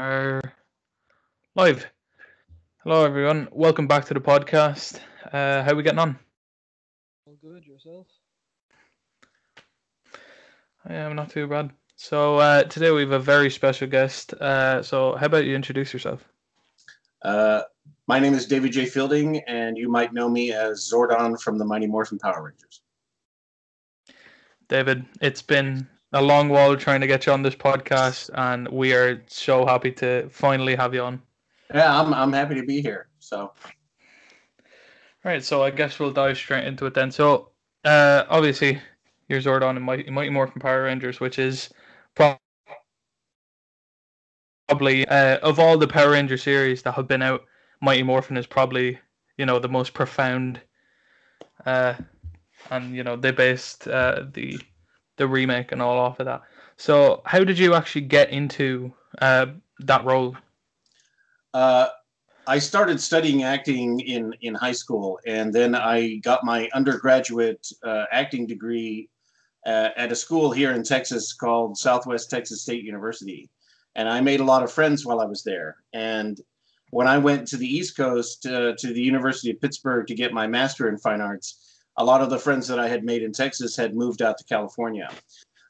are live. Hello, everyone. Welcome back to the podcast. Uh, how are we getting on? All good yourself? I am not too bad. So uh, today we have a very special guest. Uh, so how about you introduce yourself? Uh, my name is David J. Fielding, and you might know me as Zordon from the Mighty Morphin Power Rangers. David, it's been a long while trying to get you on this podcast, and we are so happy to finally have you on. Yeah, I'm I'm happy to be here. So, right, so I guess we'll dive straight into it then. So, uh, obviously, you're Zordon in Mighty, Mighty Morphin Power Rangers, which is probably uh, of all the Power Ranger series that have been out, Mighty Morphin is probably you know the most profound. Uh, and you know they based uh, the the remake and all off of that. So, how did you actually get into uh, that role? Uh, I started studying acting in in high school, and then I got my undergraduate uh, acting degree uh, at a school here in Texas called Southwest Texas State University, and I made a lot of friends while I was there. And when I went to the East Coast uh, to the University of Pittsburgh to get my master in fine arts, a lot of the friends that I had made in Texas had moved out to California.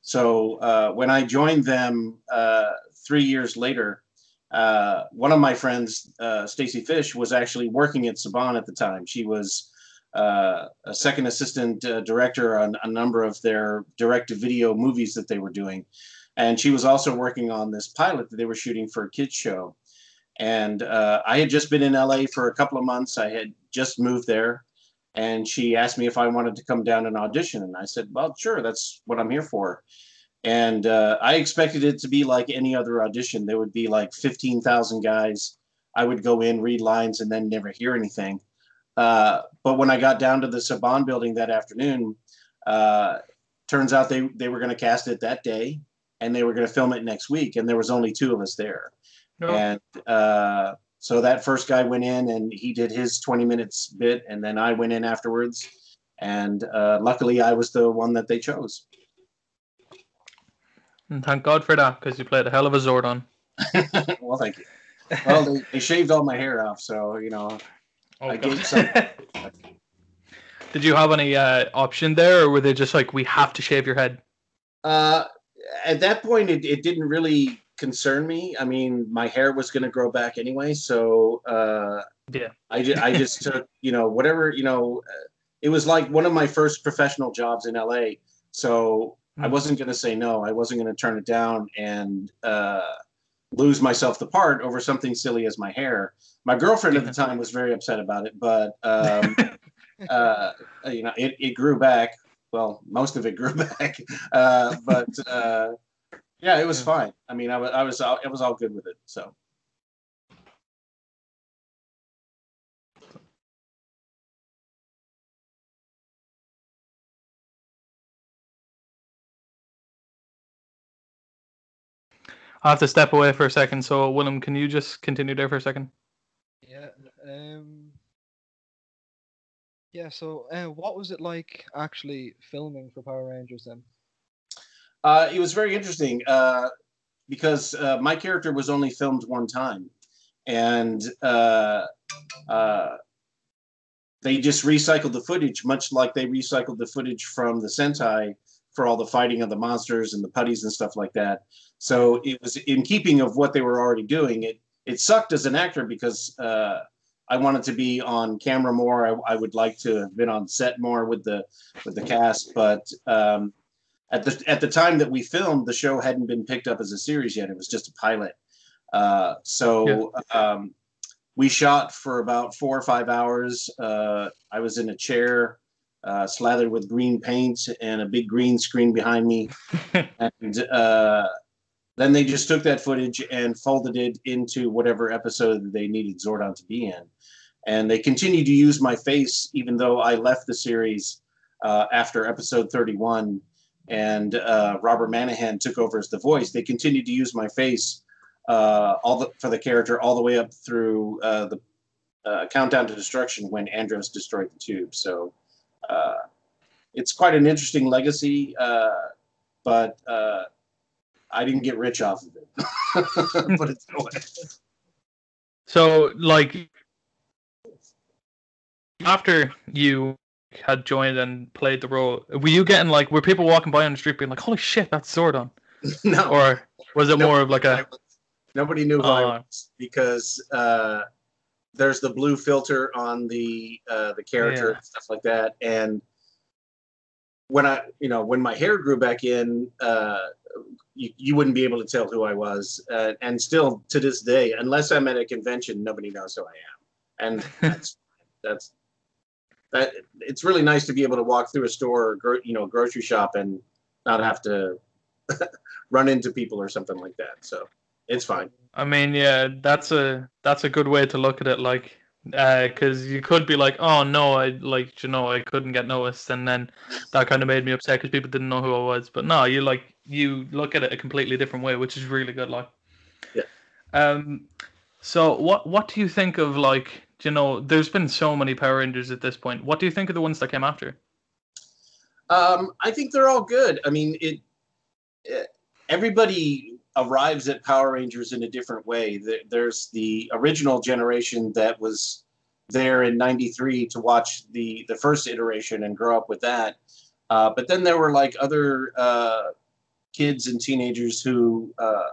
So uh, when I joined them uh, three years later, uh, one of my friends, uh, Stacy Fish, was actually working at Saban at the time. She was uh, a second assistant uh, director on a number of their direct-to-video movies that they were doing, and she was also working on this pilot that they were shooting for a kids show. And I had just been in LA for a couple of months. I had just moved there and she asked me if I wanted to come down and audition, and I said, "Well, sure, that's what I'm here for." And uh, I expected it to be like any other audition. There would be like fifteen thousand guys. I would go in, read lines, and then never hear anything. Uh, but when I got down to the Saban building that afternoon, uh, turns out they they were going to cast it that day, and they were going to film it next week, and there was only two of us there. No. And uh, so that first guy went in and he did his 20 minutes bit, and then I went in afterwards. And uh, luckily, I was the one that they chose. And thank God for that, because you played a hell of a Zordon. well, thank you. Well, they, they, shaved all my hair off, so you know, oh, I gave some. Did you have any uh, option there, or were they just like, "We have to shave your head"? Uh, at that point, it, it didn't really concern me. I mean, my hair was going to grow back anyway, so uh, yeah, I just, I just took you know whatever you know. Uh, it was like one of my first professional jobs in LA, so mm. I hmm. wasn't going to say no. I wasn't going to turn it down and uh, lose myself the part over something silly as my hair. My girlfriend at the time was very upset about it, but um, uh, you know, it, it grew back. Well, most of it grew back, uh, but uh, yeah, it was yeah. fine. I mean, I was, I was, it was all good with it. So. I have to step away for a second. So, Willem, can you just continue there for a second? Yeah. Um. Yeah. So, uh, what was it like actually filming for Power Rangers then? Uh, it was very interesting uh, because uh, my character was only filmed one time, and uh, uh, they just recycled the footage, much like they recycled the footage from the Sentai for all the fighting of the monsters and the putties and stuff like that. So it was in keeping of what they were already doing. It it sucked as an actor because uh, I wanted to be on camera more. I, I, would like to have been on set more with the with the cast, but um, at the at the time that we filmed, the show hadn't been picked up as a series yet. It was just a pilot. Uh, so yeah. um, we shot for about four or five hours. Uh, I was in a chair, uh, slathered with green paint, and a big green screen behind me. and uh, then they just took that footage and folded it into whatever episode they needed Zordon to be in. And they continued to use my face, even though I left the series uh, after episode 31 and uh, Robert Manahan took over as the voice, they continued to use my face uh, all the, for the character all the way up through uh, the uh, Countdown to Destruction when Andros destroyed the tube. So uh, it's quite an interesting legacy, uh, but I didn't get rich off of it. Put it that way. So, like, after you had joined and played the role, were you getting like, were people walking by on the street being like, "Holy shit, that's Zordon," no, or was it more of like a nobody knew who I Oh. was because uh, there's the blue filter on the uh, the character Yeah. and stuff like that. And when I, you know, when my hair grew back in, uh, you, you wouldn't be able to tell who I was. Uh, and still to this day, unless I'm at a convention, nobody knows who I am. And that's that's that. It's really nice to be able to walk through a store or gro- you know grocery shop and not have to run into people or something like that. So it's fine. I mean, yeah, that's a that's a good way to look at it. Like, because you could be like, oh no, I like you know I couldn't get noticed, and then that kind of made me upset because people didn't know who I was. But no, you like you look at it a completely different way, which is really good. Like, Yeah. Um, so what what do you think of like you know? There's been so many Power Rangers at this point. What do you think of the ones that came after? Um, I think they're all good. I mean, it. eh, Everybody arrives at Power Rangers in a different way. There's the original generation that was there in '93 to watch the the first iteration and grow up with that. Uh, but then there were like other uh, kids and teenagers who uh,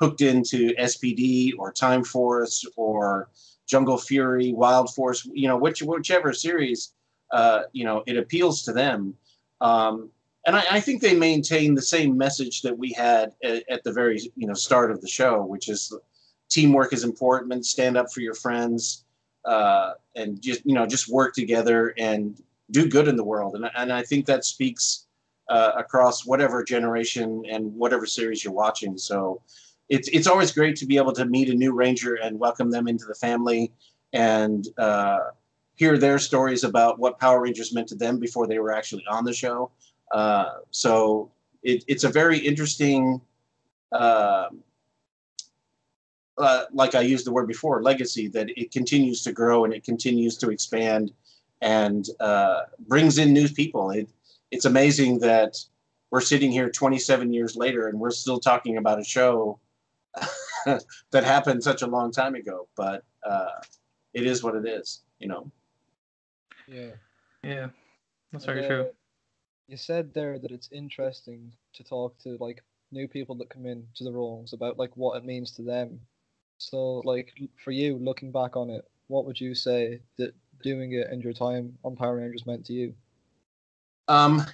hooked into SPD or Time Force or Jungle Fury, Wild Force. You know, which whichever series uh, you know it appeals to them. Um, and I, I think they maintain the same message that we had at, at the very you know start of the show, which is teamwork is important. Stand up for your friends, uh, and just you know just work together and do good in the world. And and I think that speaks uh, across whatever generation and whatever series you're watching. So it's it's always great to be able to meet a new ranger and welcome them into the family and uh, hear their stories about what Power Rangers meant to them before they were actually on the show. Uh, so it, it's a very interesting, uh, uh, like I used the word before, legacy that it continues to grow and it continues to expand and uh, brings in new people. It, it's amazing that we're sitting here 27 years later and we're still talking about a show that happened such a long time ago. But uh, it is what it is, you know. Yeah. Yeah, that's very uh, true. You said there that it's interesting to talk to like new people that come in to the roles about like what it means to them. So like for you, looking back on it, what would you say that doing it and your time on Power Rangers meant to you? Um,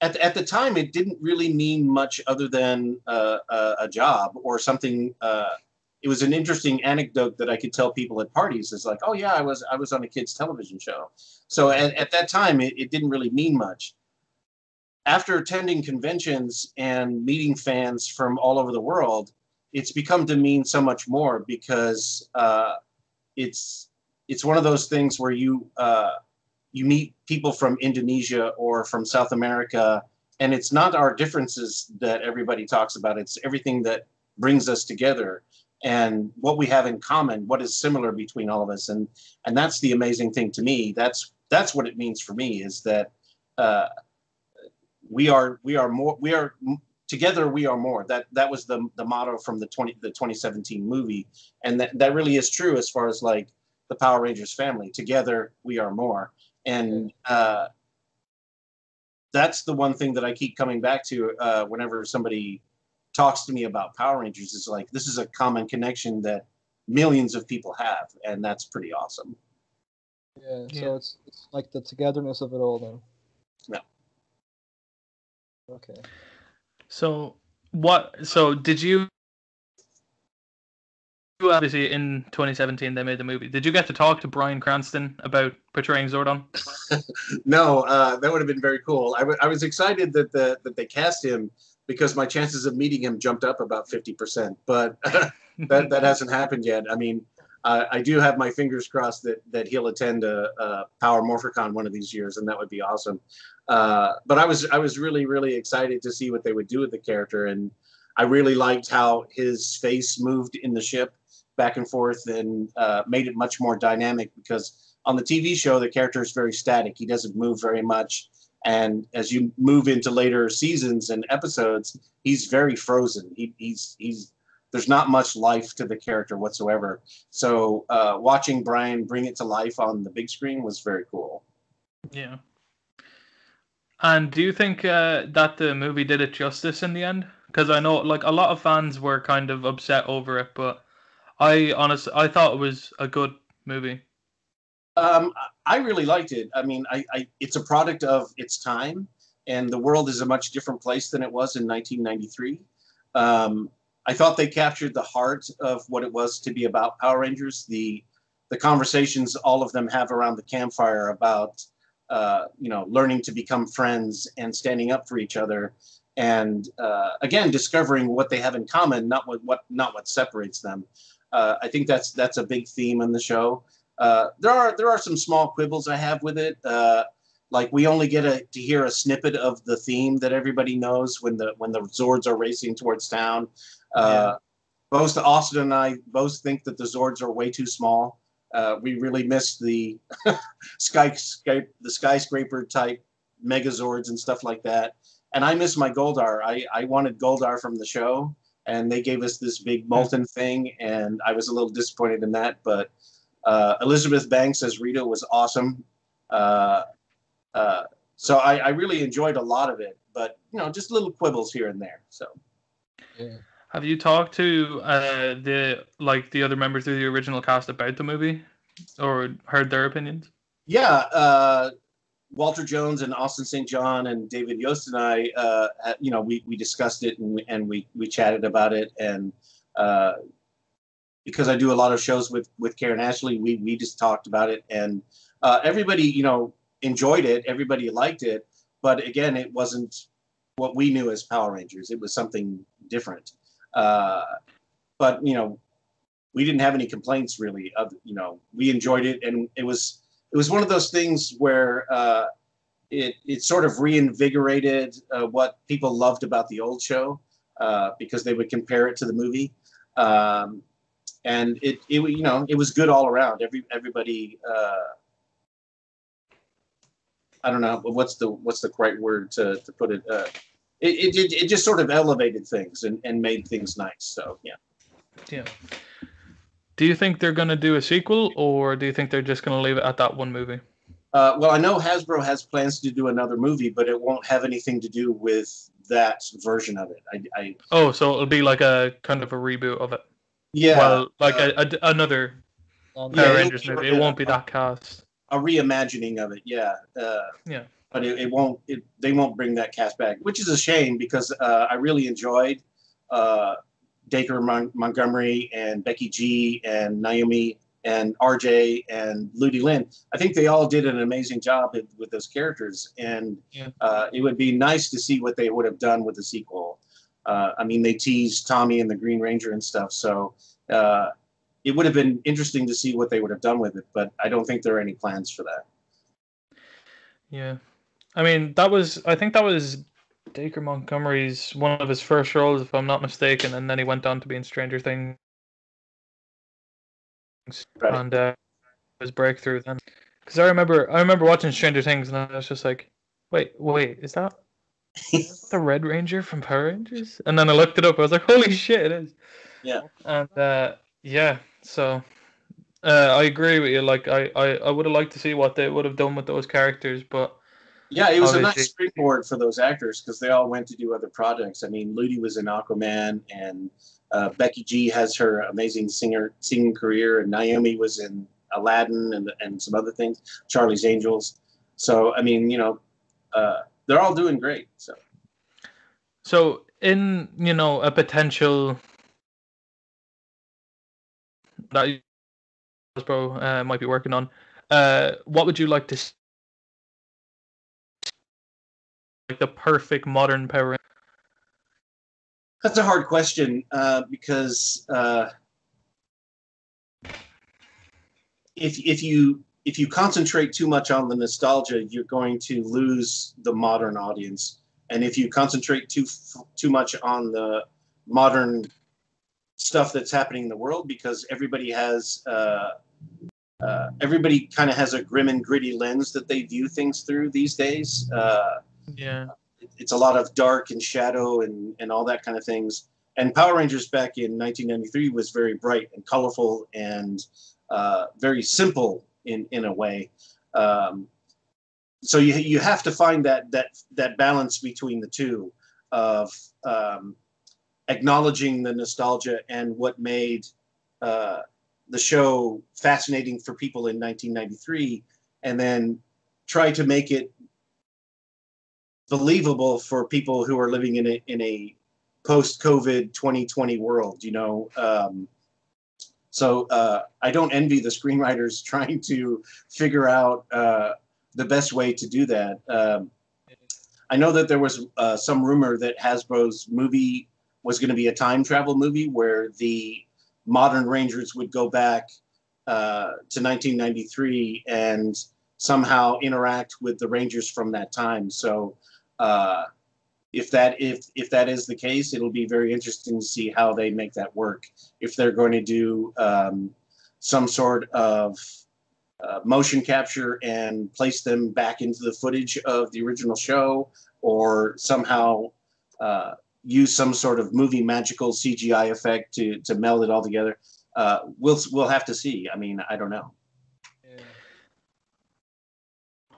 at, at the time, it didn't really mean much other than uh, a, a job or something. Uh, it was an interesting anecdote that I could tell people at parties. Is like, oh yeah, I was I was on a kids television show. So at, at that time, it, it didn't really mean much. After attending conventions and meeting fans from all over the world, it's become to mean so much more because uh, it's it's one of those things where you uh, you meet people from Indonesia or from South America, and it's not our differences that everybody talks about. It's everything that brings us together and what we have in common, what is similar between all of us, and and that's the amazing thing to me. That's that's what it means for me is that uh, we are we are more we are together we are more. That that was the the motto from the twenty the 2017 movie, and that that really is true as far as like the Power Rangers family. Together we are more and uh, that's the one thing that I keep coming back to uh, whenever somebody talks to me about Power Rangers. Is like this is a common connection that millions of people have, and that's pretty awesome. Yeah. Yeah. So it's it's like the togetherness of it all then. Yeah. Okay. So what? So did you? Obviously, in 2017, they made the movie. Did you get to talk to Bryan Cranston about portraying Zordon? No, uh, that would have been very cool. I, w- I was excited that the that they cast him because my chances of meeting him jumped up about fifty percent, but that that hasn't happened yet. I mean, uh, I do have my fingers crossed that that he'll attend a, a Power Morphicon one of these years, and that would be awesome. Uh, but I was I was really really excited to see what they would do with the character, and I really liked how his face moved in the ship back and forth, and uh, made it much more dynamic because on the TV show the character is very static. He doesn't move very much, And as you move into later seasons and episodes, he's very frozen. He, he's he's there's not much life to the character whatsoever. So uh, watching Bryan bring it to life on the big screen was very cool. Yeah. And do you think uh, that the movie did it justice in the end? Because I know, like, a lot of fans were kind of upset over it, but I honestly, I thought it was a good movie. Um, I really liked it. I mean, I, I, it's a product of its time, and the world is a much different place than it was in 1993. Um, I thought they captured the heart of what it was to be about Power Rangers. The the conversations all of them have around the campfire about uh, you know learning to become friends and standing up for each other, and uh, again discovering what they have in common, not what what not what separates them. Uh, I think that's that's a big theme in the show. Uh, there are there are some small quibbles I have with it. Uh, like we only get a, to hear a snippet of the theme that everybody knows when the when the Zords are racing towards town. Uh, yeah. Both Austin and I both think that the Zords are way too small. Uh, we really missed the skyscraper, the skyscraper type Megazords and stuff like that. And I miss my Goldar. I, I wanted Goldar from the show, and they gave us this big molten thing, and I was a little disappointed in that. But uh, Elizabeth Banks as Rita was awesome. Uh, uh, so I, I, really enjoyed a lot of it, but you know, just little quibbles here and there. So. Yeah. Have you talked to uh, the like the other members of the original cast about the movie, or heard their opinions? Yeah, uh, Walter Jones and Austin St. John and David Yost and I, uh, you know, we, we discussed it and we, and we we chatted about it, and uh, because I do a lot of shows with with Karan Ashley, we we just talked about it, and uh, everybody, you know, enjoyed it. Everybody liked it, but again, it wasn't what we knew as Power Rangers. It was something different. Uh, but you know, we didn't have any complaints really. Of you know, we enjoyed it, and it was it was one of those things where uh, it it sort of reinvigorated uh, what people loved about the old show uh, because they would compare it to the movie. Um, and it, it you know it was good all around. Every everybody uh, I don't know what's the what's the right word to, to put it. Uh, it, it, it just sort of elevated things and, and made things nice. So yeah. Yeah. Do you think they're going to do a sequel, or do you think they're just going to leave it at that one movie? Uh, well, I know Hasbro has plans to do another movie, but it won't have anything to do with that version of it. I, I oh, so it'll be like a kind of a reboot of it. Yeah. Well, like uh, a, a, another Power yeah, Rangers movie. It won't be that cast. A reimagining of it, yeah. Uh, yeah but it, it won't. It, they won't bring that cast back, which is a shame because uh, I really enjoyed uh, Dacre Mon- Montgomery and Becky G and Naomi and RJ and Ludi Lin. I think they all did an amazing job with, with those characters, and yeah. uh, it would be nice to see what they would have done with the sequel. Uh, I mean, they teased Tommy and the Green Ranger and stuff, so uh, it would have been interesting to see what they would have done with it. But I don't think there are any plans for that. Yeah, I mean, that was I think that was Dacre Montgomery's one of his first roles, if I'm not mistaken, and then he went on to be in Stranger Things right. and uh, his breakthrough then. Because I remember I remember watching Stranger Things and I was just like, wait, wait, is that the Red Ranger from Power Rangers? And then I looked it up. I was like, holy shit, it is. Yeah. And uh, yeah, so uh, I agree with you. Like I, I, I would have liked to see what they would have done with those characters, but yeah, it was a nice springboard for those actors because they all went to do other projects. I mean, Ludi was in Aquaman, and uh, Becky G has her amazing singer singing career, and Naomi was in Aladdin and and some other things, Charlie's Angels. So I mean, you know, uh, they're all doing great. So, so in you know a potential that Hasbro uh, might be working on, uh, what would you like to like the perfect modern Power That's a hard question uh, because uh, if if you if you concentrate too much on the nostalgia, you're going to lose the modern audience, and if you concentrate too too much on the modern stuff that's happening in the world, because everybody has uh, uh, everybody kind of has a grim and gritty lens that they view things through these days. Uh, Yeah. it's a lot of dark and shadow and, and all that kind of things. And Power Rangers back in 1993 was very bright and colorful and uh, very simple in, in a way. Um, so you, you have to find that, that, that balance between the two of um, acknowledging the nostalgia and what made uh, the show fascinating for people in 1993 and then try to make it believable for people who are living in a in a post COVID 2020 world. You know, um, so uh, I don't envy the screenwriters trying to figure out uh, the best way to do that. Um, I know that there was uh, some rumor that Hasbro's movie was going to be a time travel movie where the modern Rangers would go back uh, to 1993 and somehow interact with the Rangers from that time. So uh, if that if if that is the case, it'll be very interesting to see how they make that work. If they're going to do um, some sort of uh, motion capture and place them back into the footage of the original show, or somehow uh, use some sort of movie magical CGI effect to to meld it all together. Uh, we'll we'll have to see. I mean, I don't know. Yeah.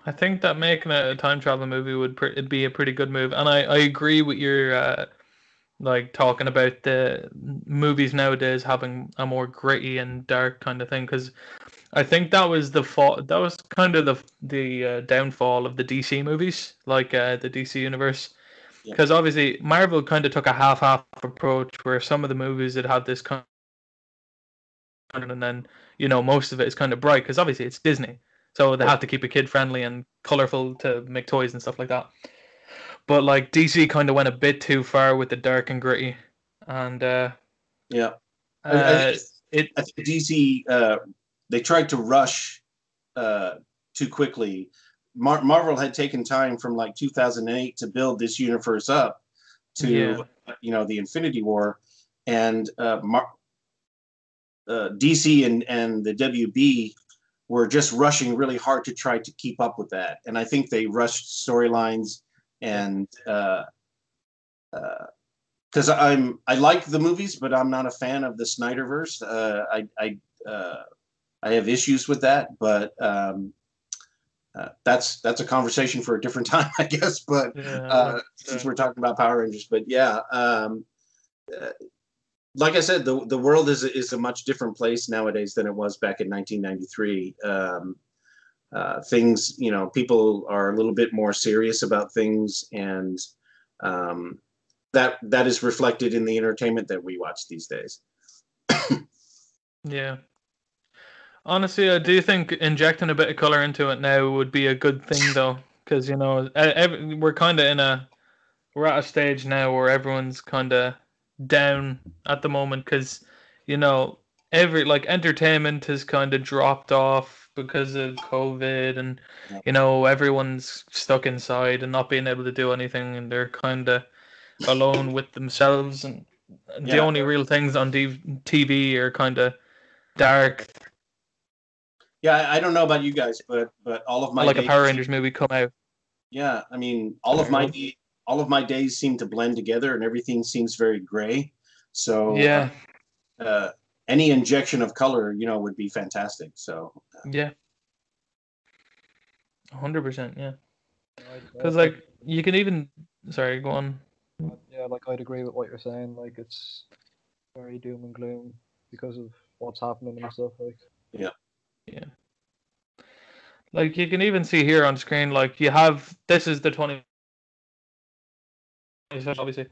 I think that making a time travel movie would pr- it'd be a pretty good move, and I, I agree with your uh, like talking about the movies nowadays having a more gritty and dark kind of thing because I think that was the fall that was kind of the the uh, downfall of the DC movies like uh, the DC universe Yeah. because obviously Marvel kind of took a half half approach where some of the movies that have this kind of, and then you know most of it is kind of bright because obviously it's Disney so they have to keep it kid friendly and colorful to make toys and stuff like that. But like DC kind of went a bit too far with the dark and gritty, and uh, Yeah. Uh, it DC uh, they tried to rush uh, too quickly. Mar- Marvel had taken time from like 2008 to build this universe up to Yeah. you know the Infinity War, and uh, Mar- uh, DC and and the WB were just rushing really hard to try to keep up with that. And I think they rushed storylines and. Uh, because I'm I like the movies, but I'm not a fan of the Snyderverse. Uh, I I uh, I have issues with that, but um, uh, that's that's a conversation for a different time, I guess. But yeah, uh, since we're talking about Power Rangers, but yeah, um, uh, like I said, the the world is is a much different place nowadays than it was back in 1993. Um, uh, things, you know, people are a little bit more serious about things, and um, that that is reflected in the entertainment that we watch these days. yeah. Honestly, I do think injecting a bit of color into it now would be a good thing, though, because you know, e- ev- we're kind of in a we're at a stage now where everyone's kind of down at the moment because you know every like entertainment has kind of dropped off because of COVID and Yeah. you know everyone's stuck inside and not being able to do anything and they're kind of alone with themselves and the only real things on TV are kind of dark Yeah, I, don't know about you guys, but but all of my like a Power Rangers movie come out. Yeah, I mean, all of my Yeah. Day- all of my days seem to blend together, and everything seems very gray. So Yeah, uh, any injection of color, you know, would be fantastic. So yeah, hundred percent. Yeah, because like you can even sorry, go on. Yeah, like I'd agree with what you're saying. Like it's very doom and gloom because of what's happening and stuff. Like yeah, Yeah. Like you can even see here on screen, like you have this is the twenty obviously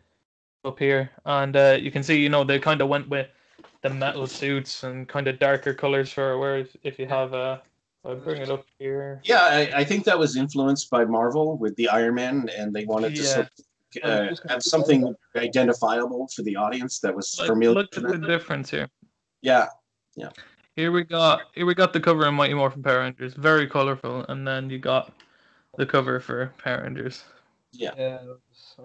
up here, and uh, you can see you know they kind of went with the metal suits and kind of darker colors for. Whereas if you have uh, I'll bring it up here. yeah, I, I think that was influenced by Marvel with the Iron Man, and they wanted to sort of, uh, have something identifiable for the audience that was Like, familiar. look at the difference here. Yeah, yeah. Here we got here we got the cover of Mighty Morphin Power Rangers, very colorful, and then you got the cover for Power Rangers yeah, yeah,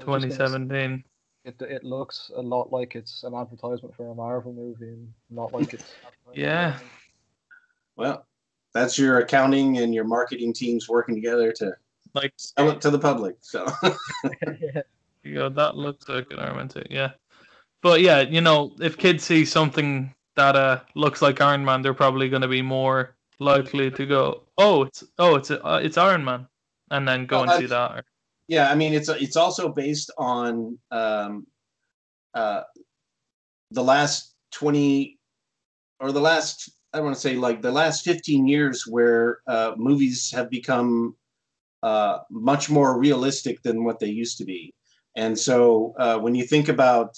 I was- I was just gonna say, 2017. It it looks a lot like it's an advertisement for a Marvel movie, and not like it's. Yeah. well, that's your accounting and your marketing teams working together to Like, sell it to the public. So you go, that looks like an Iron Man suit, yeah. But yeah, you know, if kids see something that uh looks like Iron Man, they're probably going to be more likely to go, oh, it's oh, it's uh, it's Iron Man, and then go Well, and see that. Or, yeah, I mean it's it's also based on um, uh, the last twenty or the last I want to say like the last fifteen years where uh, movies have become uh, much more realistic than what they used to be, and so uh, when you think about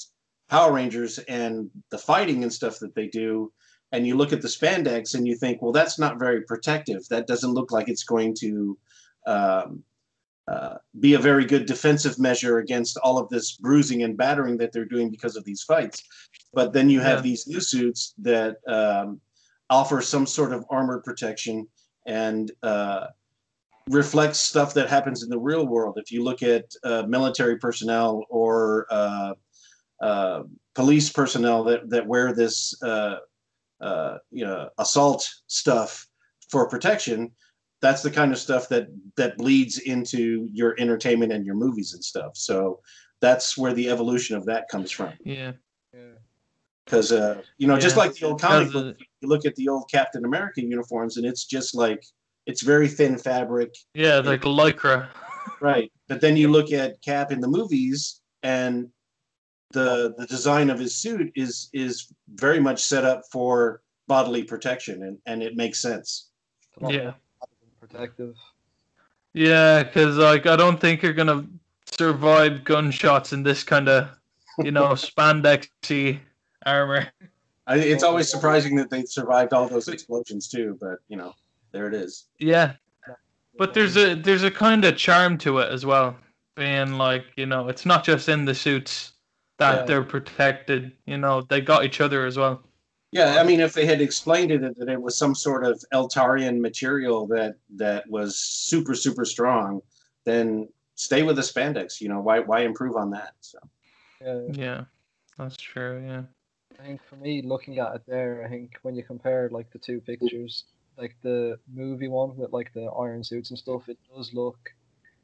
Power Rangers and the fighting and stuff that they do. And you look at the spandex and you think, well, that's not very protective. That doesn't look like it's going to um, uh, be a very good defensive measure against all of this bruising and battering that they're doing because of these fights. But then you have Yeah. these new suits that um, offer some sort of armored protection and uh, reflects stuff that happens in the real world. If you look at uh, military personnel or uh, uh, police personnel that, that wear this uh, uh, you know assault stuff for protection, that's the kind of stuff that that bleeds into your entertainment and your movies and stuff. So that's where the evolution of that comes from. yeah, yeah. Because uh, you know, just like the old comic book, a- you look at the old Captain America uniforms, and it's just like it's very thin fabric, yeah, like lycra. right? But then you look at Cap in the movies, and the the design of his suit is is very much set up for bodily protection, and and it makes sense. It's a lot Yeah. More protective. Yeah, because like I don't think you're gonna survive gunshots in this kind of, you know, spandexy armor. I, it's always surprising that they survived all those explosions too, but you know, there it is. Yeah, but there's a there's a kind of charm to it as well, being like you know it's not just in the suits that Yeah. they're protected. You know they got each other as well. Yeah, I mean, if they had explained it that it was some sort of Eltarian material that that was super super strong, then stay with the spandex. You know, why why improve on that? So Yeah. Yeah, that's true. Yeah, I think for me, looking at it there, I think when you compare like the two pictures, like the movie one with like the iron suits and stuff, it does look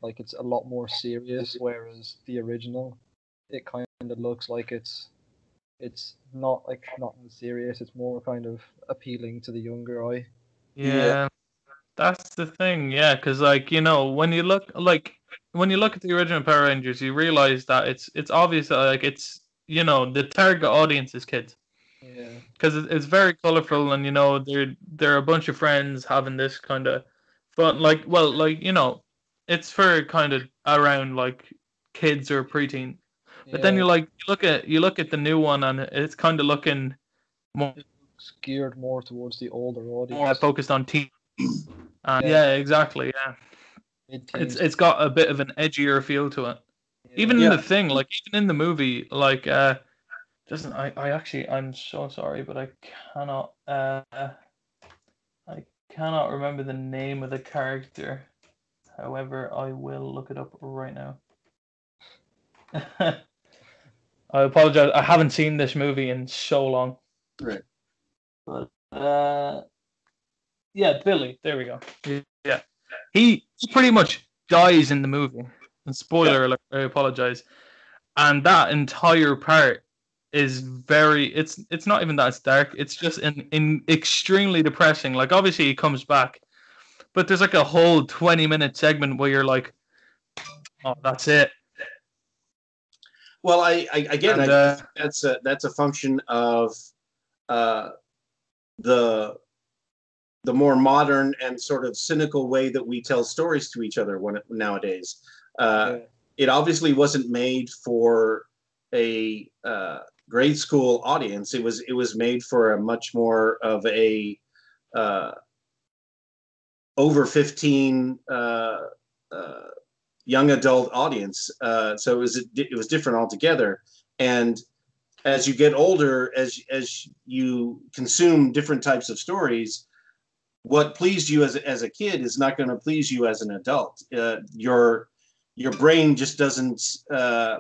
like it's a lot more serious, whereas the original, it kind of looks like it's it's not like not as serious. It's more kind of appealing to the younger eye. yeah, Yeah. that's the thing. Yeah, because like you know when you look like when you look at the original Power Rangers, you realize that it's it's obvious that like it's you know the target audience is kids. Yeah. because it's very colorful and you know they're they're a bunch of friends having this kind of fun like well like you know it's for kind of around like kids or preteen but then you like you look at you look at the new one and it's kind of looking more it's geared more towards the older audience. more focused on teens. Yeah. yeah exactly yeah it's Mid-teens. it's got a bit of an edgier feel to it Yeah. even Yeah. in the thing like even in the movie like uh doesn't i i actually i'm so sorry but i cannot uh i cannot remember the name of the character however i will look it up right now i apologize. I haven't seen this movie in so long. Right. but uh yeah billy. There we go. Yeah. He, pretty much dies in the movie. And spoiler alert i apologize. And that entire part is very it's it's not even that it's dark. It's just in, in extremely depressing. Like obviously he comes back but there's like a whole 20 minute segment where you're like oh that's it Well, I, I again, And, I, uh, that's a that's a function of uh, the the more modern and sort of cynical way that we tell stories to each other when, nowadays. Uh, Yeah. It obviously wasn't made for a uh, grade school audience. It was it was made for a much more of a uh, over fifteen. Young adult audience. Uh, so it was it was different altogether. And as you get older, as as you consume different types of stories, what pleased you as as a kid is not going to please you as an adult. Uh, your your brain just doesn't uh,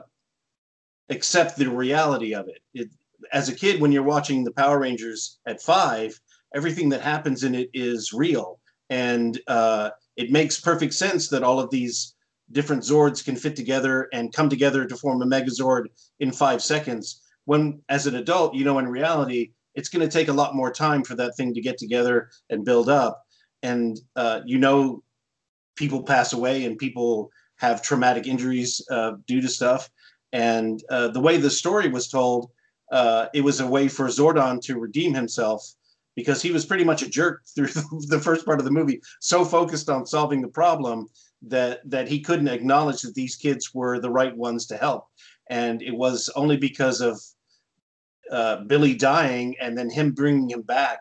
accept the reality of it. it. As a kid, when you're watching the Power Rangers at five, everything that happens in it is real. and uh, it makes perfect sense that all of these different Zords can fit together and come together to form a Megazord in five seconds. When, as an adult, you know, in reality, it's going to take a lot more time for that thing to get together and build up. And uh, you know, people pass away and people have traumatic injuries uh, due to stuff. And uh, the way the story was told, uh, it was a way for Zordon to redeem himself because he was pretty much a jerk through the first part of the movie, so focused on solving the problem that that he couldn't acknowledge that these kids were the right ones to help. And it was only because of uh, Billy dying and then him bringing him back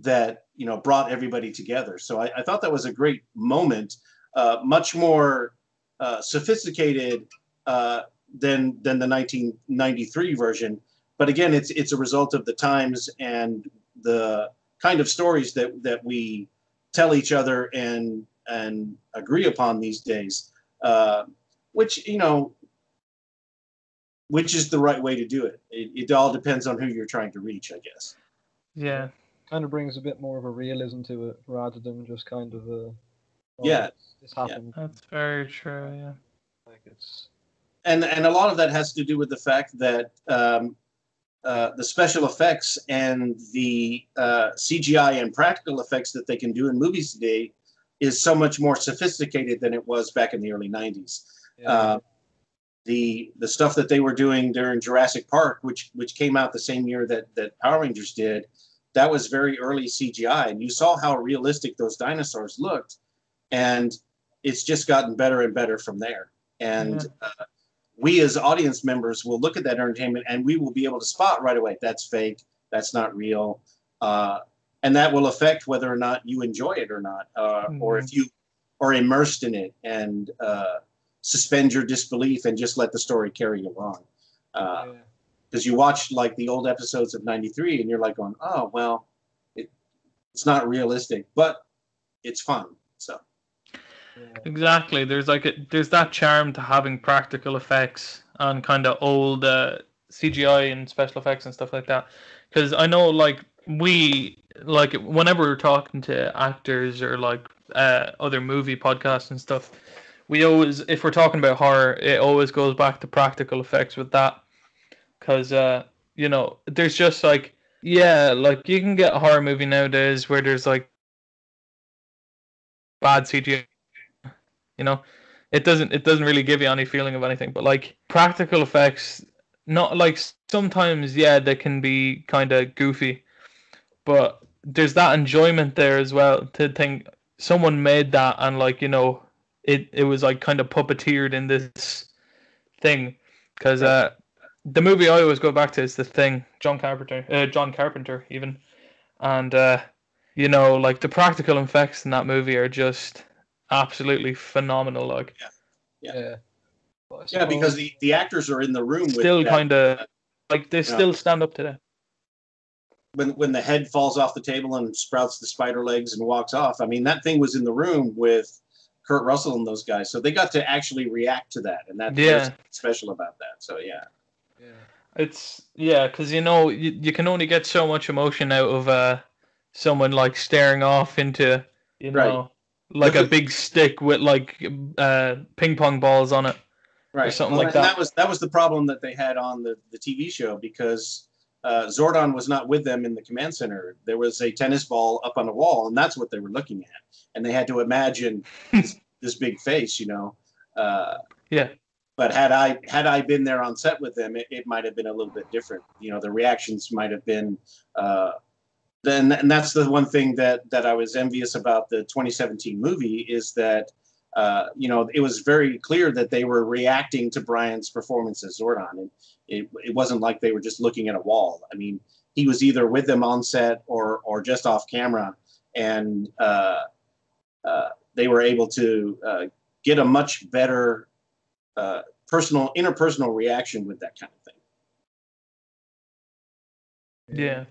that you know brought everybody together. So I, I thought that was a great moment, uh, much more uh, sophisticated uh, than than the 1993 version. But again, it's it's a result of the times and the kind of stories that that we tell each other and and agree upon these days, uh, which you know, which is the right way to do it. it. It all depends on who you're trying to reach, I guess. Yeah. Kind of brings a bit more of a realism to it rather than just kind of a. oh, Yeah. This happened. That's very true. Yeah. Like it's. and and a lot of that has to do with the fact that um, uh, the special effects and the uh, CGI and practical effects that they can do in movies today is so much more sophisticated than it was back in the early 90s. Yeah. Uh, the the stuff that they were doing during Jurassic Park, which which came out the same year that that Power Rangers did, that was very early CGI, and you saw how realistic those dinosaurs looked, and it's just gotten better and better from there. And uh, we as audience members will look at that entertainment and we will be able to spot right away that's fake, that's not real, uh, and that will affect whether or not you enjoy it or not, uh, or if you are immersed in it and uh, suspend your disbelief and just let the story carry you along. Uh, yeah. because you watch like the old episodes of 93 and you're like going oh well it, it's not realistic but it's fun so. Exactly. There's like a, there's that charm to having practical effects and kind of old uh, CGI and special effects and stuff like that. Because I know like we like whenever we're talking to actors or like uh, other movie podcasts and stuff, we always if we're talking about horror, it always goes back to practical effects with that. Because uh, you know, there's just like yeah, like you can get a horror movie nowadays where there's like bad CGI you know it doesn't it doesn't really give you any feeling of anything but like practical effects not like sometimes yeah they can be kind of goofy but there's that enjoyment there as well to think someone made that and like you know it it was like kind of puppeteered in this thing. Because uh the movie I always go back to is the thing John Carpenter uh, John Carpenter even. And uh you know like the practical effects in that movie are just absolutely phenomenal like. Yeah. Yeah. But I yeah because the, the actors are in the room still kind of like they Yeah. still stand up today when when the head falls off the table and sprouts the spider legs and walks off i mean that thing was in the room with kurt russell and those guys so they got to actually react to that and that's Yeah. special about that so yeah Yeah. It's yeah, because you know you, you can only get so much emotion out of uh someone like staring off into you Right. know like a big stick with like uh ping pong balls on it. right something Well, like that. that was that was the problem that they had on the the tv show because uh, zordon was not with them in the command center. There was a tennis ball up on the wall and that's what they were looking at. And they had to imagine this, this big face you know? Uh, Yeah. but had i had i been there on set with them it, it might have been a little bit different. You know the reactions might have been uh, then and that's the one thing that that i was envious about the 2017 movie is that uh, you know it was very clear that they were reacting to bryan's performance as zordon. And it, it wasn't like they were just looking at a wall i mean he was either with them on set or or just off camera and uh, uh, they were able to uh, get a much better uh, personal interpersonal reaction with that kind of thing Yeah.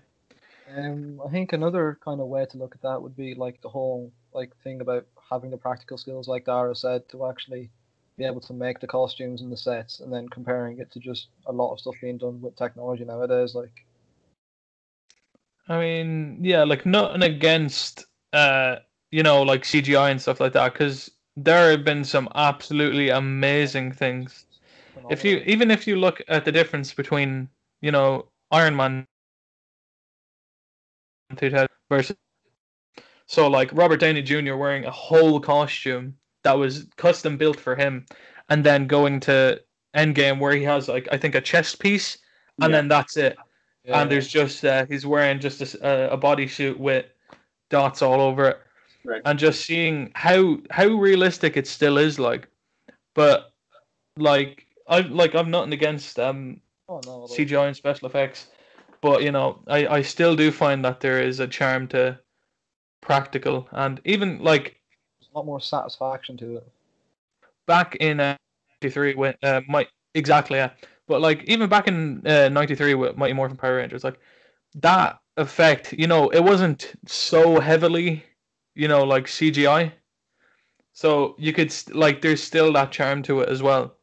Um, I think another kind of way to look at that would be like the whole like thing about having the practical skills, like Dara said, to actually be able to make the costumes and the sets, and then comparing it to just a lot of stuff being done with technology nowadays. Like, I mean, yeah, like nothing against uh you know, like CGI and stuff like that, because there have been some absolutely amazing things. If you even if you look at the difference between you know Iron Man 2000 versus so like Robert Downey Jr. wearing a whole costume that was custom built for him, and then going to Endgame where he has like I think a chest piece, and Yeah. then that's it. Yeah. And there's just uh, he's wearing just a, a, bodysuit with dots all over it, Right. and just seeing how how realistic it still is like, but like I like I'm nothing against um oh, no, like, CGI and special effects, but you know, I, I still do find that there is a charm to practical and even like lot more satisfaction to it. back in uh, 93 when uh, might exactly yeah, but like even back in uh, 93 with Mighty Morphin Power Rangers, like that effect, you know, it wasn't so heavily, you know, like CGI. So you could st- like there's still that charm to it as well.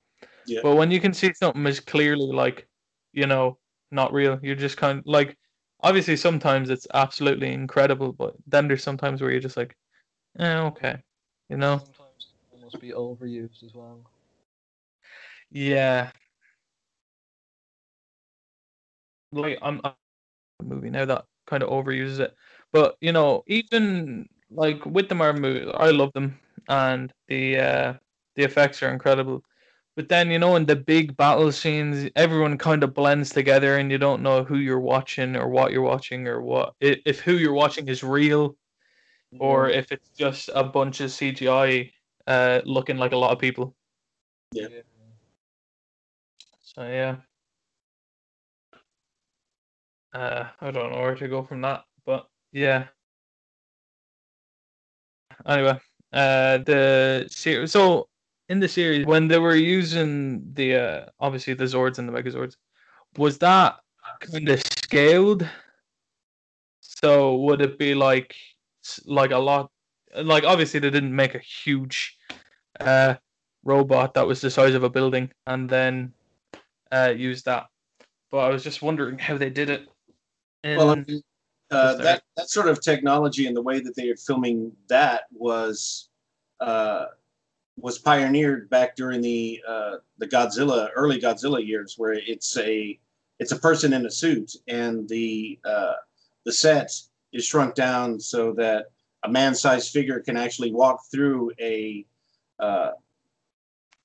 Yeah. But when you can see something is clearly like, you know, not real, you're just kind of like obviously sometimes it's absolutely incredible, but then there's sometimes where you're just like, eh, okay. You know? Sometimes it almost be overused as well. Yeah. Like I'm, I'm a movie now that kind of overuses it, but you know, even like with the Marvel movies, I love them, and the uh, the effects are incredible. But then you know, in the big battle scenes, everyone kind of blends together, and you don't know who you're watching or what you're watching or what if who you're watching is real or if it's just a bunch of CGI uh, looking like a lot of people. Yeah. So yeah. Uh, I don't know where to go from that, but yeah. Anyway, uh, the series. So in the series, when they were using the uh, obviously the Zords and the Megazords, was that kind of scaled? So would it be like s- like a lot? Like obviously they didn't make a huge uh, robot that was the size of a building and then uh, use that. But I was just wondering how they did it. In, Well, I mean, uh, that that sort of technology and the way that they are filming that was uh, was pioneered back during the uh, the Godzilla early Godzilla years, where it's a it's a person in a suit, and the uh, the set is shrunk down so that a man-sized figure can actually walk through a uh,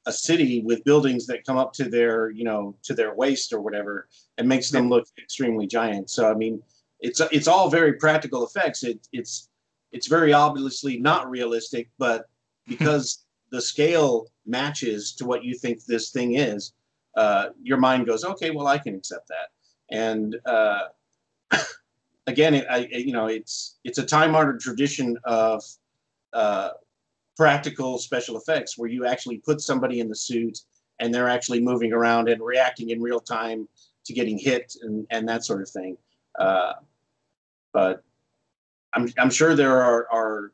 a city with buildings that come up to their you know to their waist or whatever and makes them look extremely giant. So i mean it's it's all very practical effects. It, it's it's very obviously not realistic but because the scale matches to what you think this thing is uh, your mind goes okay well i can accept that. And uh, again it, I, you know it's it's a time honored tradition of uh, practical special effects where you actually put somebody in the suit and they're actually moving around and reacting in real time to getting hit and, and that sort of thing. Uh, but I'm, I'm sure there are, are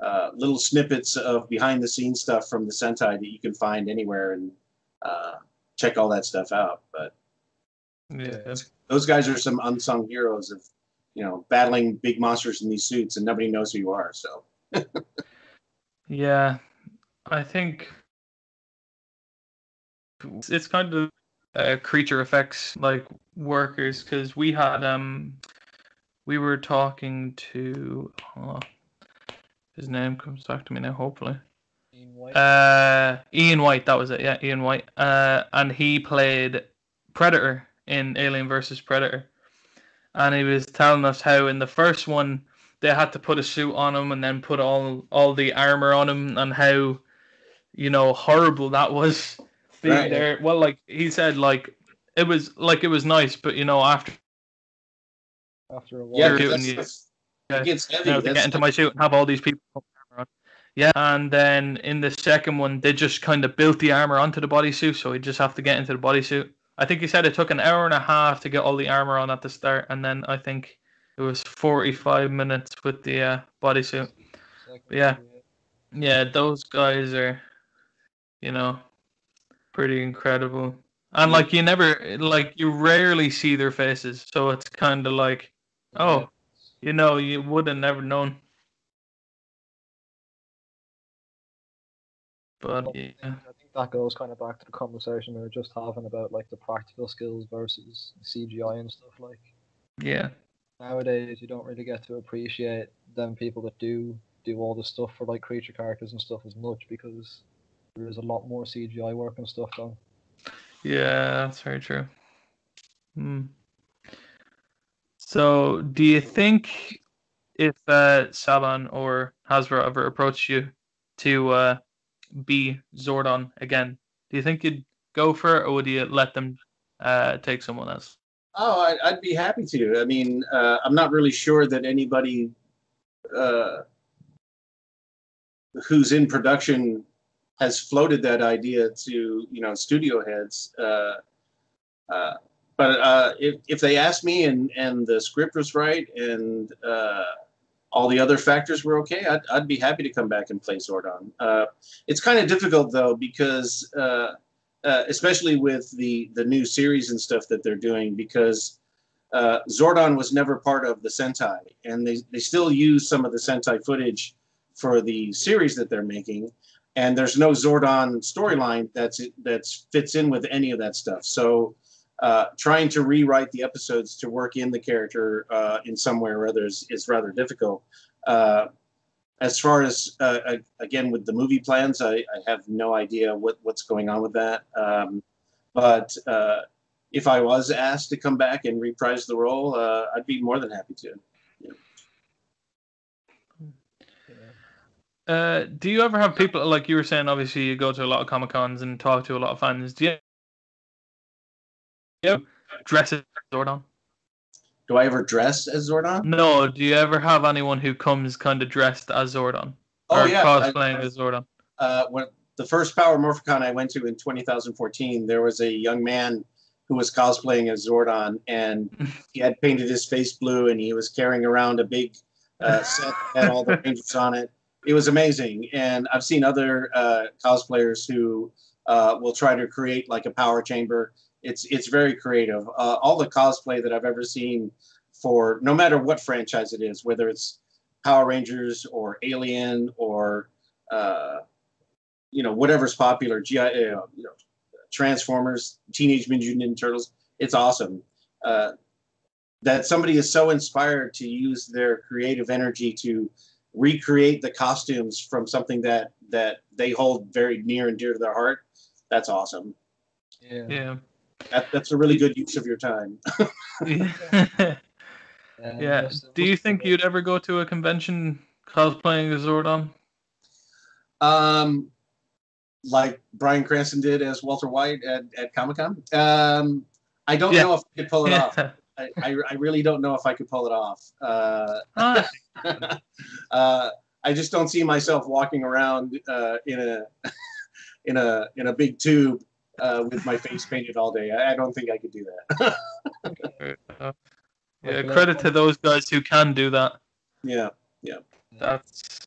uh, little snippets of behind the scenes stuff from the Sentai that you can find anywhere and uh, check all that stuff out. But yeah. those guys are some unsung heroes of, you know, battling big monsters in these suits and nobody knows who you are. So Yeah, I think it's kind of uh, creature effects like workers because we had um we were talking to oh, his name comes back to me now hopefully Ian Whyte. uh Ian Whyte that was it yeah Ian Whyte uh and he played Predator in Alien versus Predator and he was telling us how in the first one they had to put a suit on him and then put all all the armor on him and how you know horrible that was being Right. there well like he said like it was like it was nice but you know after After a while. yeah, They're that's, doing that's, Yeah. it gets heavy. you know, to get into my suit and have all these people put armor on. yeah and then in the second one they just kind of built the armor onto the bodysuit so he just have to get into the bodysuit I think he said it took an hour and a half to get all the armor on at the start and then I think it was 45 minutes with the uh, bodysuit Second yeah. Yeah, those guys are, you know, pretty incredible. And like you never, like you rarely see their faces, so it's kind of like, oh, you know, you would have never known. But yeah, that goes kind of back to the conversation we were just having about like the practical skills versus CGI and stuff. Like yeah, nowadays, you don't really get to appreciate them people that do do all the stuff for like creature characters and stuff as much because there is a lot more CGI work and stuff done. yeah, that's very true. Hmm. So, do you think if uh, Saban or Hasbro ever approached you to uh, be Zordon again, do you think you'd go for it, or would you let them uh, take someone else? Oh, I'd be happy to. I mean, uh, I'm not really sure that anybody uh, who's in production has floated that idea to you know studio heads. Uh, uh, but uh, if if they asked me and and the script was right and all the other factors were okay, I'd I'd be happy to come back and play Zordon. Uh, it's kind of difficult though because uh, uh, especially with the the new series and stuff that they're doing because uh, Zordon was never part of the Sentai, and they they still use some of the Sentai footage for the series that they're making, and there's no Zordon storyline that's that's fits in with any of that stuff. So. Uh, trying to rewrite the episodes to work in the character uh, in some way or other is, is rather difficult. Uh, as far as uh, a- again with the movie plans, I, I have no idea what, what's going on with that. Um, but uh, if I was asked to come back and reprise the role, uh, I'd be more than happy to. Uh, do you ever have people like you were saying? Obviously, you go to a lot of comic cons and talk to a lot of fans. Do you, you dress as Zordon? Do I ever dress as Zordon? No. Do you ever have anyone who comes kind of dressed as Zordon Oh or yeah, I- cosplaying as Zordon? uh, when the first Power Morphicon I went to in 2014, there was a young man who was cosplaying as Zordon, and he had painted his face blue, and he was carrying around a big uh, set that had all the Rangers on it. It was amazing, and I've seen other uh, cosplayers who uh, will try to create like a power chamber. It's it's very creative. Uh, all the cosplay that I've ever seen for no matter what franchise it is, whether it's Power Rangers or Alien or uh, you know whatever's popular gi uh, you know transformers teenage mutant ninja turtles it's awesome uh, that somebody is so inspired to use their creative energy to recreate the costumes from something that that they hold very near and dear to their heart that's awesome Yeah. Yeah. That, that's a really good use of your time yeah. Yeah. Do you think you'd ever go to a convention cosplaying as Zordon? um, like Bryan Cranston did as Walter White at, at Comic Con. Um, I don't Yeah. know if I could pull it off. I, I, I really don't know if I could pull it off. Uh, Ah, uh, I just don't see myself walking around uh, in a in a in a big tube uh, with my face painted all day. I, I don't think I could do that. yeah. Like, Credit to those guys who can do that. yeah, yeah. That's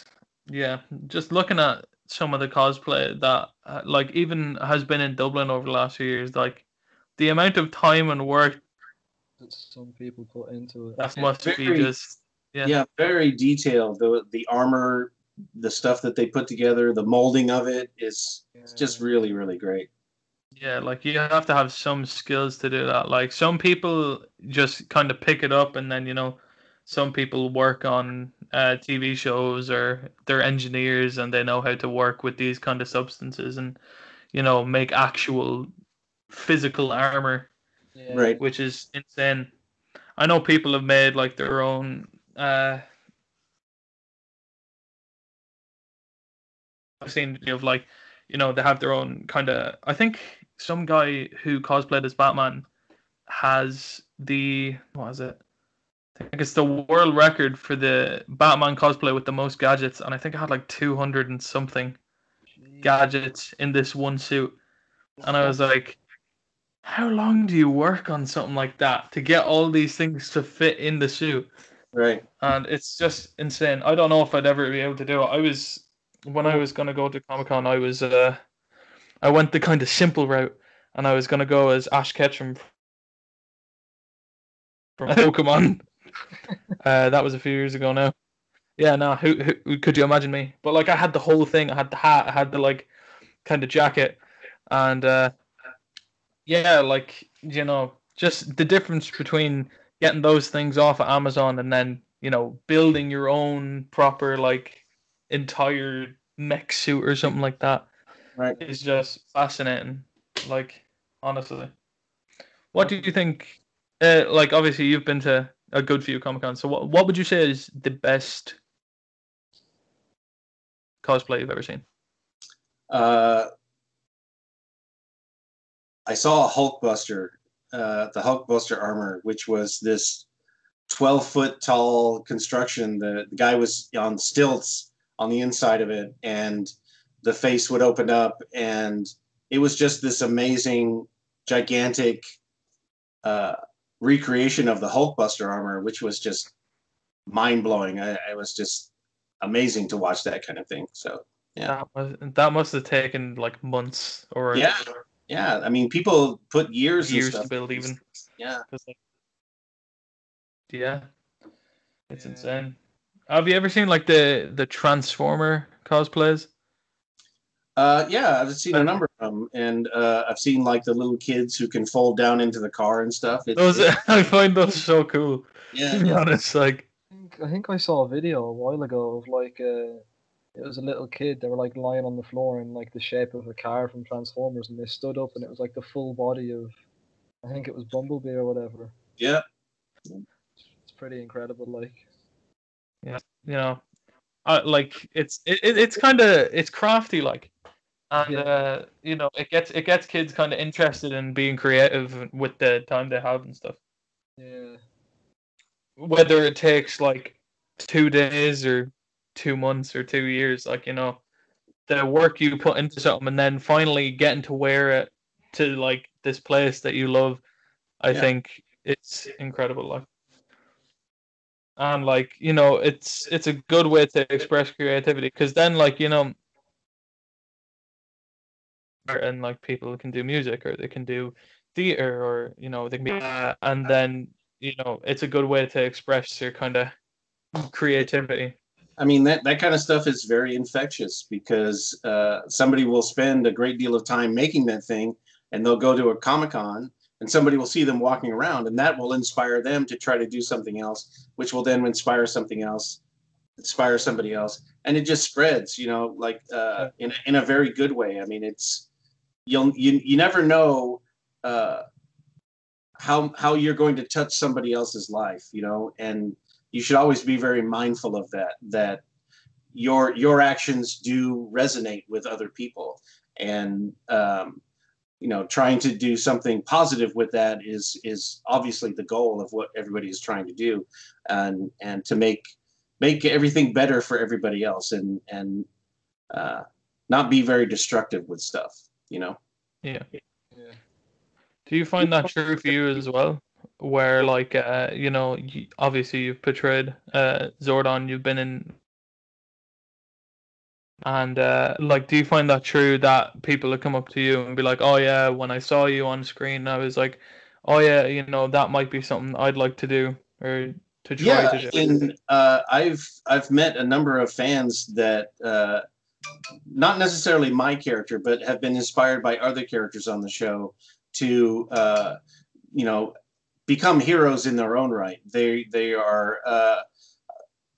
yeah. Just looking at some of the cosplay that uh, like even has been in Dublin over the last few years, like the amount of time and work that some people put into it. that Yeah, must be just yeah, Yeah. very detailed. The the armor, the stuff that they put together, the molding of it is it's just really really great. Yeah. Like you have to have some skills to do that. Like some people just kind of pick it up, and then you know, some people work on uh, TV shows or they're engineers and they know how to work with these kind of substances and you know make actual physical armor Yeah. Right. which is insane. I know people have made like their own. Uh, I've seen of like, you know, they have their own kind of. I think some guy who cosplayed as Batman has the what is it? I think it's the world record for the Batman cosplay with the most gadgets, and I think I had like two hundred and something Jeez. gadgets in this one suit. And I was like, how long do you work on something like that to get all these things to fit in the suit? Right. And it's just insane. I don't know if I'd ever be able to do it. I was when I was gonna go to Comic Con, I was uh I went the kind of simple route and I was gonna go as Ash Ketchum from Pokemon. uh that was a few years ago now. Yeah, no, who, who could you imagine me? But like I had the whole thing, I had the hat, I had the like kind of jacket, and uh, yeah, like you know, just the difference between getting those things off of Amazon and then you know building your own proper like entire mech suit or something like that Right. is just fascinating. Like honestly, what do you think? Uh, like obviously you've been to a good few Comic Cons. So what what would you say is the best cosplay you've ever seen? Uh, I saw a Hulkbuster, uh, the Hulkbuster armor, which was this 12 foot tall construction. The, the guy was on stilts on the inside of it, and the face would open up, and it was just this amazing, gigantic uh, recreation of the Hulkbuster armor, which was just mind blowing. I, I was just amazing to watch that kind of thing. So Yeah. That was that must have taken like months or yeah, yeah. I mean, people put years years to build even. yeah like, yeah, it's Yeah. insane. Have you ever seen like the the Transformer cosplays? Uh, yeah, I've seen a number of them, and uh, I've seen like the little kids who can fold down into the car and stuff. It- Those it- I find those so cool. yeah, To be honest, like I think, I think I saw a video a while ago of like uh, it was a little kid. They were like lying on the floor in like the shape of a car from Transformers, and they stood up, and it was like the full body of, I think it was Bumblebee or whatever. yeah, It's pretty incredible. Like, yeah, you know, uh, like it's it, it- it's kind of it's crafty like, and Yeah. uh, you know it gets it gets kids kind of interested in being creative with the time they have and stuff. yeah, whether it takes like two days or two months or two years, like you know, the work you put into something and then finally getting to wear it to like this place that you love, I Yeah. think it's incredible. Like, and like you know, it's it's a good way to express creativity because then like you know. And like people can do music or they can do theater or you know they can be uh, and then you know it's a good way to express your kind of creativity I mean that that kind of stuff is very infectious because uh, somebody will spend a great deal of time making that thing, and they'll go to a comic con, and somebody will see them walking around, and that will inspire them to try to do something else, which will then inspire something else, inspire somebody else, and it just spreads. You know, like uh, in in a very good way. I mean, it's you'll you you never know. Uh, how how you're going to touch somebody else's life, you know, and you should always be very mindful of that that your your actions do resonate with other people and um, you know trying to do something positive with that is is obviously the goal of what everybody is trying to do and and to make make everything better for everybody else and and uh, not be very destructive with stuff you know? Yeah. Yeah. do you find that true for you as well? Where like uh you know you, obviously you've portrayed uh zordon you've been in and uh like do you find that true that people would come up to you and be like oh yeah when i saw you on screen i was like oh yeah you know that might be something i'd like to do or to try yeah to do. and uh, i've i've met a number of fans that uh, not necessarily my character but have been inspired by other characters on the show to uh, you know become heroes in their own right. They they are uh,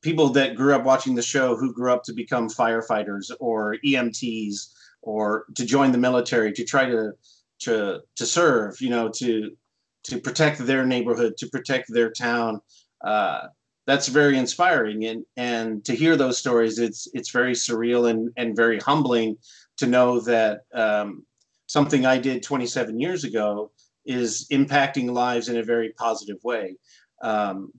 people that grew up watching the show who grew up to become firefighters or emts or to join the military to try to to to serve you know to to protect their neighborhood to protect their town. Uh, that's very inspiring. And and to hear those stories it's it's very surreal and and very humbling to know that um, something i did 27 years ago is impacting lives in a very positive way. Um,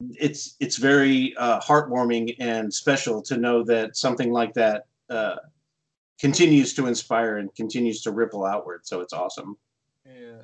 it's it's very uh, heartwarming and special to know that something like that uh, continues to inspire and continues to ripple outward. So it's awesome. Yeah.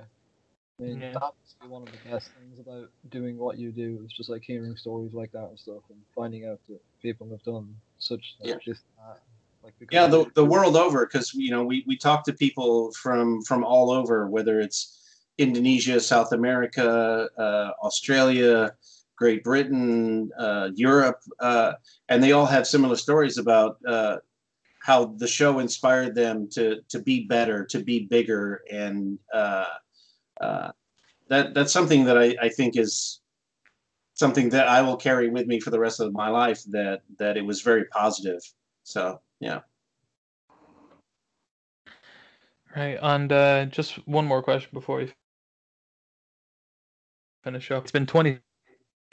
I mean, Yeah. that's one of the best things about doing what you do. is just like hearing stories like that and stuff, and finding out that people have done such Yeah. just that. Like yeah the, the world over because you know we, we talk to people from from all over whether it's indonesia south america uh, australia Great Britain, uh, Europe, uh, and they all have similar stories about uh, how the show inspired them to to be better, to be bigger, and uh, uh, that that's something that I, I think is something that I will carry with me for the rest of my life. That that it was very positive. So yeah. Right, and uh, just one more question before we finish up. It's been 20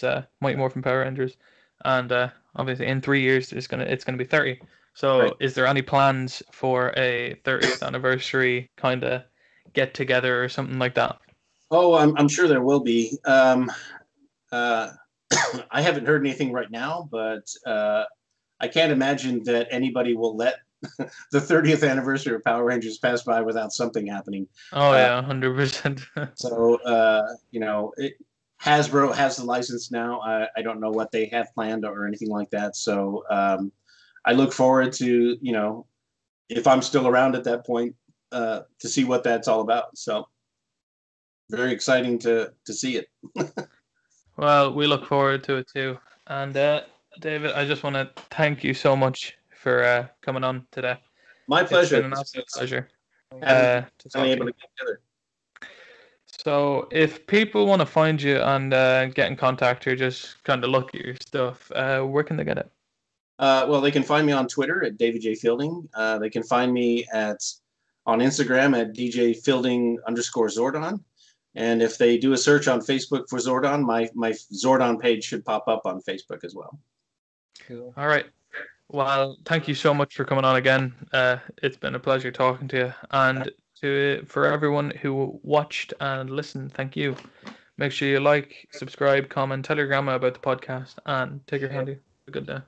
uh, Mighty Morphin Power Rangers, and uh, obviously in three years it's gonna it's gonna be 30. So, Right. is there any plans for a 30th anniversary kind of get together or something like that? Oh, I'm, I'm sure there will be. Um, uh, I haven't heard anything right now, but uh, I can't imagine that anybody will let the 30th anniversary of Power Rangers pass by without something happening. Oh Uh, yeah, hundred percent. So, uh, you know, it, Hasbro has the license now. I, I don't know what they have planned or anything like that. So, um, I look forward to, you know, if I'm still around at that point, uh, to see what that's all about. So, very exciting to to see it. Well, we look forward to it too. And uh, David, I just want to thank you so much for uh, coming on today. My It's pleasure. been an absolute pleasure. Uh, to talk to to get together. So, if people want to find you and uh, get in contact or just kind of look at your stuff, uh, where can they get it? Uh, well, they can find me on Twitter at David J Fielding. Uh, they can find me at on Instagram at DJ Fielding underscore Zordon. And if they do a search on Facebook for Zordon, my my Zordon page should pop up on Facebook as well. Cool. All right. Well, thank you so much for coming on again. Uh, it's been a pleasure talking to you, and to for everyone who watched and listened, thank you. Make sure you like, subscribe, comment, tell your grandma about the podcast, and take your handy. Have a good day.